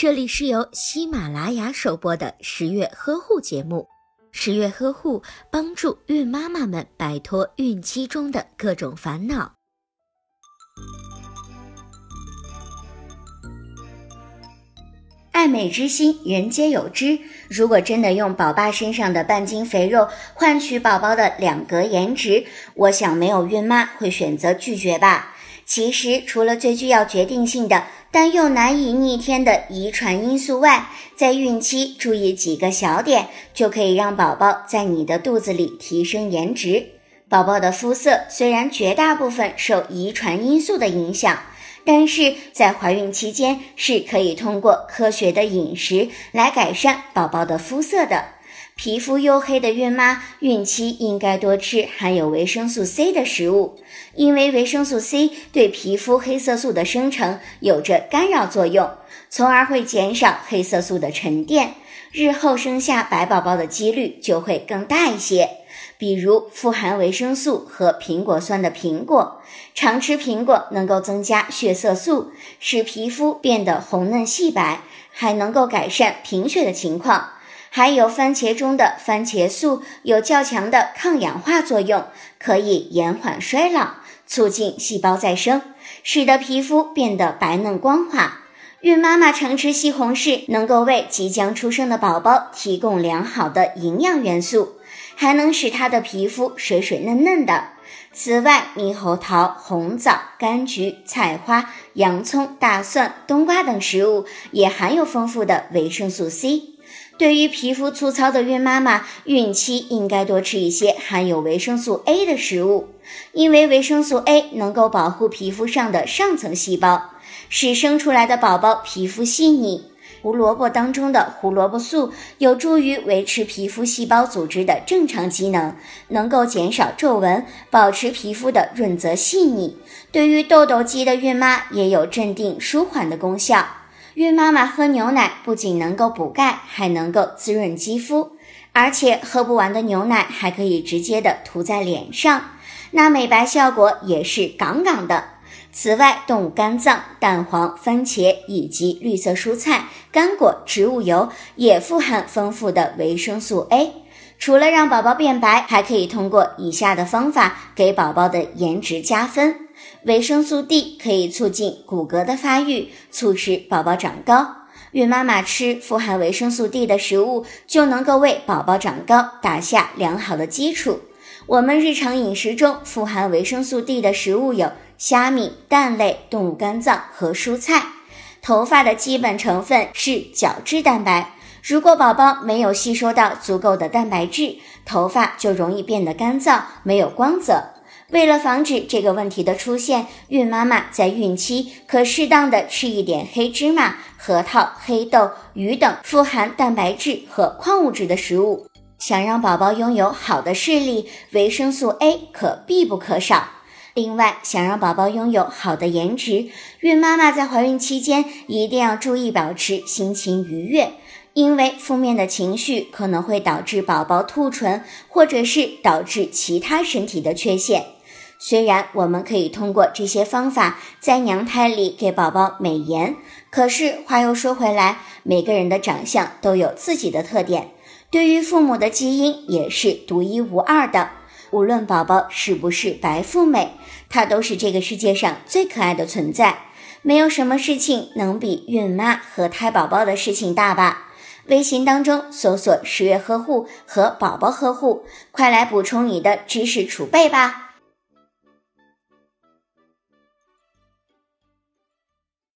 这里是由喜马拉雅首播的十月呵护节目。十月呵护帮助孕妈妈们摆脱孕期中的各种烦恼。爱美之心，人皆有之。如果真的用宝爸身上的半斤肥肉换取宝宝的两格颜值，我想没有孕妈会选择拒绝吧。其实，除了最具要决定性的，但又难以逆天的遗传因素外，在孕期注意几个小点，就可以让宝宝在你的肚子里提升颜值。宝宝的肤色虽然绝大部分受遗传因素的影响。但是在怀孕期间是可以通过科学的饮食来改善宝宝的肤色的。皮肤黝黑的孕妈，孕期应该多吃含有维生素 C 的食物，因为维生素 C 对皮肤黑色素的生成有着干扰作用，从而会减少黑色素的沉淀，日后生下白宝宝的几率就会更大一些。比如富含维生素和苹果酸的苹果，常吃苹果能够增加血色素，使皮肤变得红嫩细白，还能够改善贫血的情况。还有番茄中的番茄素有较强的抗氧化作用，可以延缓衰老，促进细胞再生，使得皮肤变得白嫩光滑。孕妈妈常吃西红柿，能够为即将出生的宝宝提供良好的营养元素。还能使她的皮肤水水嫩嫩的。此外，猕猴桃、红枣、柑橘、菜花、洋葱、大蒜、冬瓜等食物也含有丰富的维生素 C。对于皮肤粗糙的孕妈妈，孕期应该多吃一些含有维生素 A 的食物，因为维生素 A 能够保护皮肤上的上层细胞，使生出来的宝宝皮肤细腻。胡萝卜当中的胡萝卜素有助于维持皮肤细胞组织的正常机能，能够减少皱纹，保持皮肤的润泽细腻。对于痘痘肌的孕妈也有镇定舒缓的功效。孕妈妈喝牛奶不仅能够补钙，还能够滋润肌肤，而且喝不完的牛奶还可以直接的涂在脸上，那美白效果也是杠杠的。此外，动物肝脏、蛋黄、番茄以及绿色蔬菜、干果、植物油也富含丰富的维生素 A。除了让宝宝变白，还可以通过以下的方法给宝宝的颜值加分。维生素 D 可以促进骨骼的发育，促使宝宝长高。孕妈妈吃富含维生素 D 的食物，就能够为宝宝长高打下良好的基础。我们日常饮食中富含维生素 D 的食物有。虾米、蛋类、动物肝脏和蔬菜。头发的基本成分是角质蛋白。如果宝宝没有吸收到足够的蛋白质，头发就容易变得干燥，没有光泽。为了防止这个问题的出现，孕妈妈在孕期可适当的吃一点黑芝麻、核桃、黑豆、鱼等富含蛋白质和矿物质的食物。想让宝宝拥有好的视力，维生素 A 可必不可少。另外，想让宝宝拥有好的颜值，孕妈妈在怀孕期间一定要注意保持心情愉悦，因为负面的情绪可能会导致宝宝兔唇，或者是导致其他身体的缺陷。虽然我们可以通过这些方法在娘胎里给宝宝美颜，可是话又说回来，每个人的长相都有自己的特点，对于父母的基因也是独一无二的。无论宝宝是不是白富美，她都是这个世界上最可爱的存在。没有什么事情能比孕妈和胎宝宝的事情大吧？微信当中搜索“十月呵护”和“宝宝呵护”，快来补充你的知识储备吧。